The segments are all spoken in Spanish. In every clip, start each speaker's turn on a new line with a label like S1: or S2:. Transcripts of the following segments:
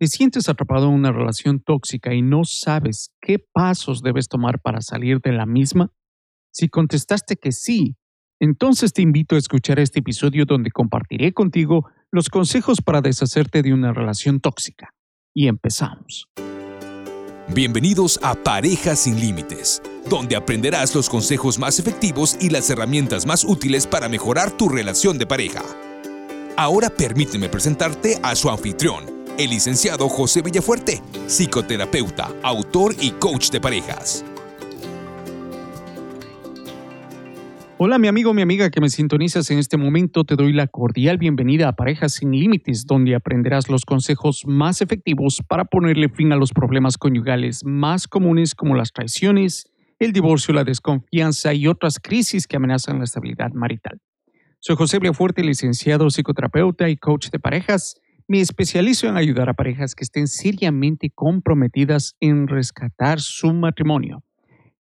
S1: ¿Te sientes atrapado en una relación tóxica y no sabes qué pasos debes tomar para salir de la misma? Si contestaste que sí, entonces te invito a escuchar este episodio donde compartiré contigo los consejos para deshacerte de una relación tóxica. Y empezamos.
S2: Bienvenidos a Parejas sin Límites, donde aprenderás los consejos más efectivos y las herramientas más útiles para mejorar tu relación de pareja. Ahora permíteme presentarte a su anfitrión el licenciado José Villafuerte, psicoterapeuta, autor y coach de parejas.
S1: Hola mi amigo, mi amiga que me sintonizas en este momento, te doy la cordial bienvenida a Parejas sin Límites, donde aprenderás los consejos más efectivos para ponerle fin a los problemas conyugales más comunes como las traiciones, el divorcio, la desconfianza y otras crisis que amenazan la estabilidad marital. Soy José Villafuerte, licenciado psicoterapeuta y coach de parejas me especializo en ayudar a parejas que estén seriamente comprometidas en rescatar su matrimonio.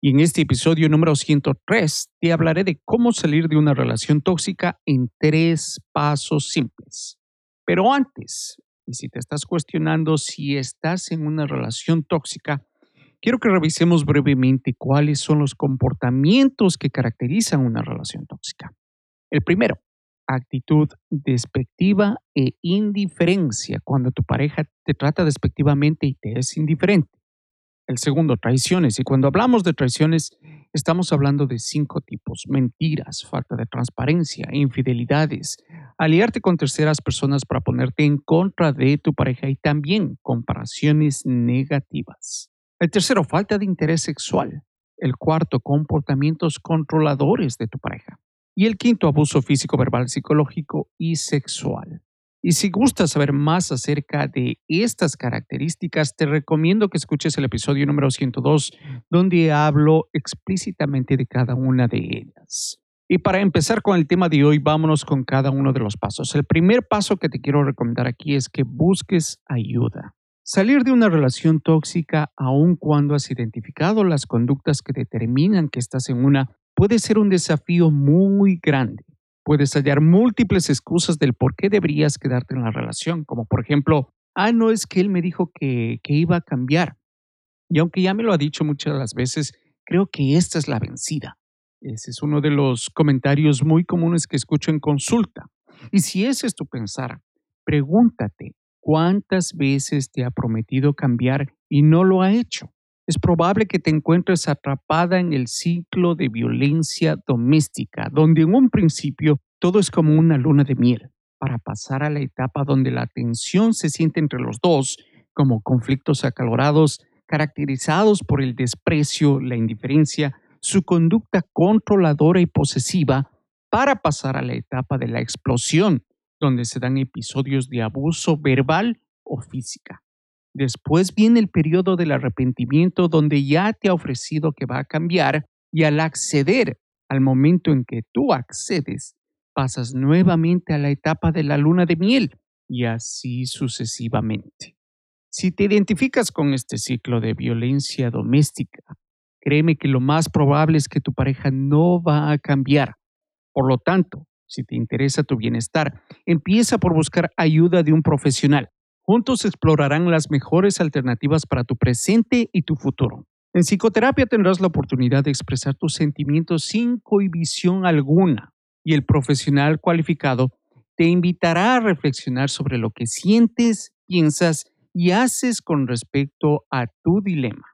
S1: Y en este episodio número 103 te hablaré de cómo salir de una relación tóxica en tres pasos simples. Pero antes, y si te estás cuestionando si estás en una relación tóxica, quiero que revisemos brevemente cuáles son los comportamientos que caracterizan una relación tóxica. El primero, actitud despectiva e indiferencia cuando tu pareja te trata despectivamente y te es indiferente. El segundo, traiciones. Y cuando hablamos de traiciones, estamos hablando de cinco tipos. Mentiras, falta de transparencia, infidelidades, aliarte con terceras personas para ponerte en contra de tu pareja y también comparaciones negativas. El tercero, falta de interés sexual. El cuarto, comportamientos controladores de tu pareja. Y el quinto, abuso físico, verbal, psicológico y sexual. Y si gustas saber más acerca de estas características, te recomiendo que escuches el episodio número 102, donde hablo explícitamente de cada una de ellas. Y para empezar con el tema de hoy, vámonos con cada uno de los pasos. El primer paso que te quiero recomendar aquí es que busques ayuda. Salir de una relación tóxica aun cuando has identificado las conductas que determinan que estás en una puede ser un desafío muy grande. Puedes hallar múltiples excusas del por qué deberías quedarte en la relación, como por ejemplo, ah, no es que él me dijo que, que iba a cambiar. Y aunque ya me lo ha dicho muchas de las veces, creo que esta es la vencida. Ese es uno de los comentarios muy comunes que escucho en consulta. Y si ese es tu pensar, pregúntate cuántas veces te ha prometido cambiar y no lo ha hecho es probable que te encuentres atrapada en el ciclo de violencia doméstica, donde en un principio todo es como una luna de miel, para pasar a la etapa donde la tensión se siente entre los dos, como conflictos acalorados, caracterizados por el desprecio, la indiferencia, su conducta controladora y posesiva, para pasar a la etapa de la explosión, donde se dan episodios de abuso verbal o física. Después viene el periodo del arrepentimiento donde ya te ha ofrecido que va a cambiar y al acceder, al momento en que tú accedes, pasas nuevamente a la etapa de la luna de miel y así sucesivamente. Si te identificas con este ciclo de violencia doméstica, créeme que lo más probable es que tu pareja no va a cambiar. Por lo tanto, si te interesa tu bienestar, empieza por buscar ayuda de un profesional. Juntos explorarán las mejores alternativas para tu presente y tu futuro. En psicoterapia tendrás la oportunidad de expresar tus sentimientos sin cohibición alguna y el profesional cualificado te invitará a reflexionar sobre lo que sientes, piensas y haces con respecto a tu dilema.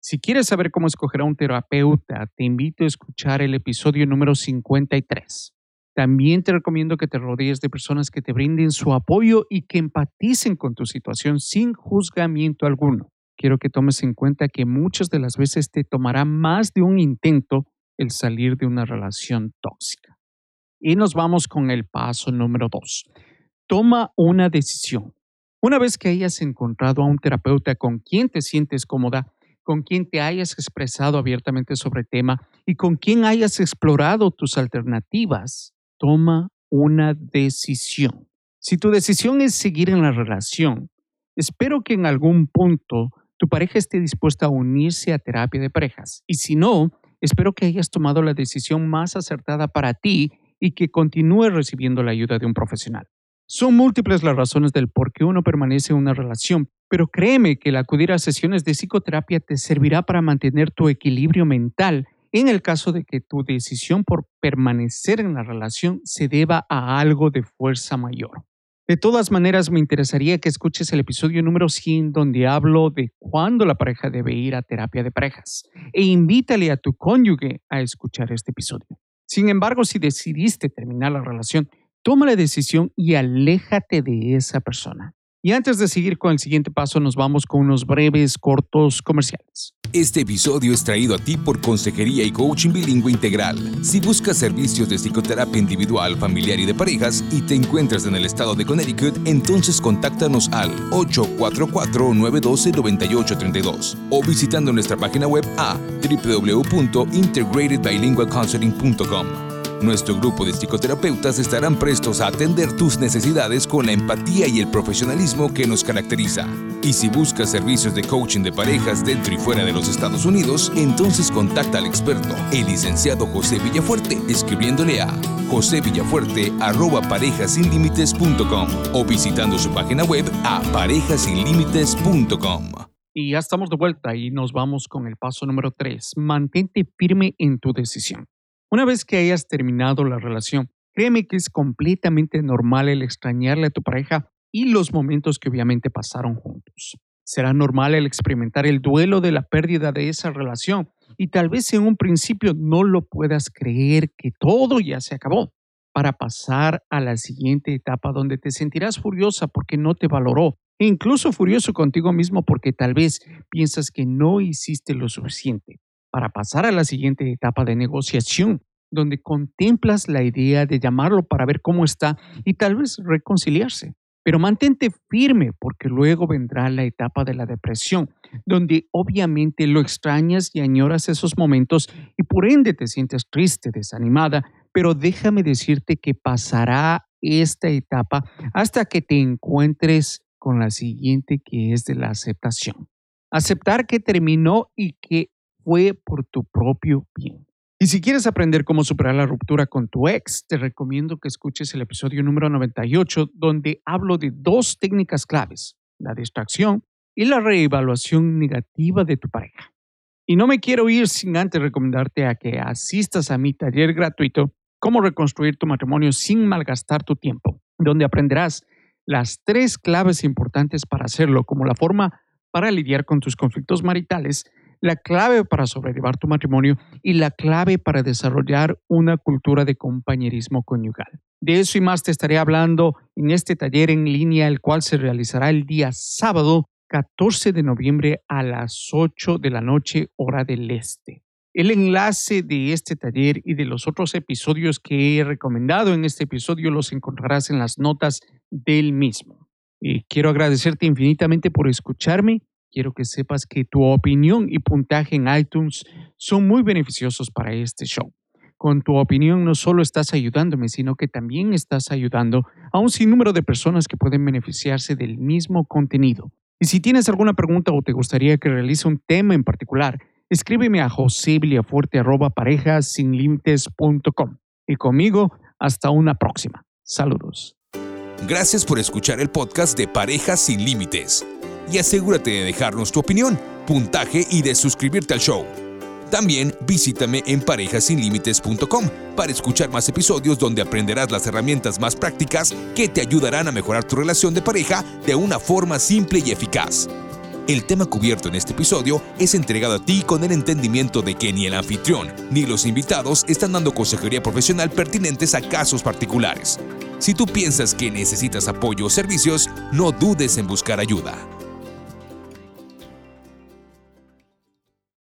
S1: Si quieres saber cómo escoger a un terapeuta, te invito a escuchar el episodio número 53. También te recomiendo que te rodees de personas que te brinden su apoyo y que empaticen con tu situación sin juzgamiento alguno. Quiero que tomes en cuenta que muchas de las veces te tomará más de un intento el salir de una relación tóxica. Y nos vamos con el paso número dos. Toma una decisión. Una vez que hayas encontrado a un terapeuta con quien te sientes cómoda, con quien te hayas expresado abiertamente sobre el tema y con quien hayas explorado tus alternativas, toma una decisión. Si tu decisión es seguir en la relación, espero que en algún punto tu pareja esté dispuesta a unirse a terapia de parejas. Y si no, espero que hayas tomado la decisión más acertada para ti y que continúes recibiendo la ayuda de un profesional. Son múltiples las razones del por qué uno permanece en una relación, pero créeme que el acudir a sesiones de psicoterapia te servirá para mantener tu equilibrio mental en el caso de que tu decisión por permanecer en la relación se deba a algo de fuerza mayor. De todas maneras, me interesaría que escuches el episodio número 100 donde hablo de cuándo la pareja debe ir a terapia de parejas e invítale a tu cónyuge a escuchar este episodio. Sin embargo, si decidiste terminar la relación, Toma la decisión y aléjate de esa persona. Y antes de seguir con el siguiente paso, nos vamos con unos breves, cortos comerciales.
S2: Este episodio es traído a ti por Consejería y Coaching Bilingüe Integral. Si buscas servicios de psicoterapia individual, familiar y de parejas y te encuentras en el estado de Connecticut, entonces contáctanos al 844-912-9832 o visitando nuestra página web a www.integratedbilingualcounseling.com. Nuestro grupo de psicoterapeutas estarán prestos a atender tus necesidades con la empatía y el profesionalismo que nos caracteriza. Y si buscas servicios de coaching de parejas dentro y fuera de los Estados Unidos, entonces contacta al experto, el licenciado José Villafuerte, escribiéndole a josevillafuerte@parejasinlimites.com o visitando su página web a parejasinlimites.com.
S1: Y ya estamos de vuelta y nos vamos con el paso número 3. Mantente firme en tu decisión. Una vez que hayas terminado la relación, créeme que es completamente normal el extrañarle a tu pareja y los momentos que obviamente pasaron juntos. Será normal el experimentar el duelo de la pérdida de esa relación y tal vez en un principio no lo puedas creer que todo ya se acabó para pasar a la siguiente etapa donde te sentirás furiosa porque no te valoró e incluso furioso contigo mismo porque tal vez piensas que no hiciste lo suficiente para pasar a la siguiente etapa de negociación, donde contemplas la idea de llamarlo para ver cómo está y tal vez reconciliarse. Pero mantente firme porque luego vendrá la etapa de la depresión, donde obviamente lo extrañas y añoras esos momentos y por ende te sientes triste, desanimada, pero déjame decirte que pasará esta etapa hasta que te encuentres con la siguiente que es de la aceptación. Aceptar que terminó y que fue por tu propio bien. Y si quieres aprender cómo superar la ruptura con tu ex, te recomiendo que escuches el episodio número 98, donde hablo de dos técnicas claves, la distracción y la reevaluación negativa de tu pareja. Y no me quiero ir sin antes recomendarte a que asistas a mi taller gratuito, Cómo reconstruir tu matrimonio sin malgastar tu tiempo, donde aprenderás las tres claves importantes para hacerlo, como la forma para lidiar con tus conflictos maritales, la clave para sobrellevar tu matrimonio y la clave para desarrollar una cultura de compañerismo conyugal. De eso y más te estaré hablando en este taller en línea, el cual se realizará el día sábado 14 de noviembre a las 8 de la noche hora del este. El enlace de este taller y de los otros episodios que he recomendado en este episodio los encontrarás en las notas del mismo. Y quiero agradecerte infinitamente por escucharme quiero que sepas que tu opinión y puntaje en iTunes son muy beneficiosos para este show. Con tu opinión no solo estás ayudándome, sino que también estás ayudando a un sinnúmero de personas que pueden beneficiarse del mismo contenido. Y si tienes alguna pregunta o te gustaría que realice un tema en particular, escríbeme a josebiliafuerte.parejasinlimites.com. Y conmigo, hasta una próxima. Saludos.
S2: Gracias por escuchar el podcast de Parejas sin Límites y asegúrate de dejarnos tu opinión, puntaje y de suscribirte al show. También visítame en parejasinlimites.com para escuchar más episodios donde aprenderás las herramientas más prácticas que te ayudarán a mejorar tu relación de pareja de una forma simple y eficaz. El tema cubierto en este episodio es entregado a ti con el entendimiento de que ni el anfitrión ni los invitados están dando consejería profesional pertinentes a casos particulares. Si tú piensas que necesitas apoyo o servicios, no dudes en buscar ayuda.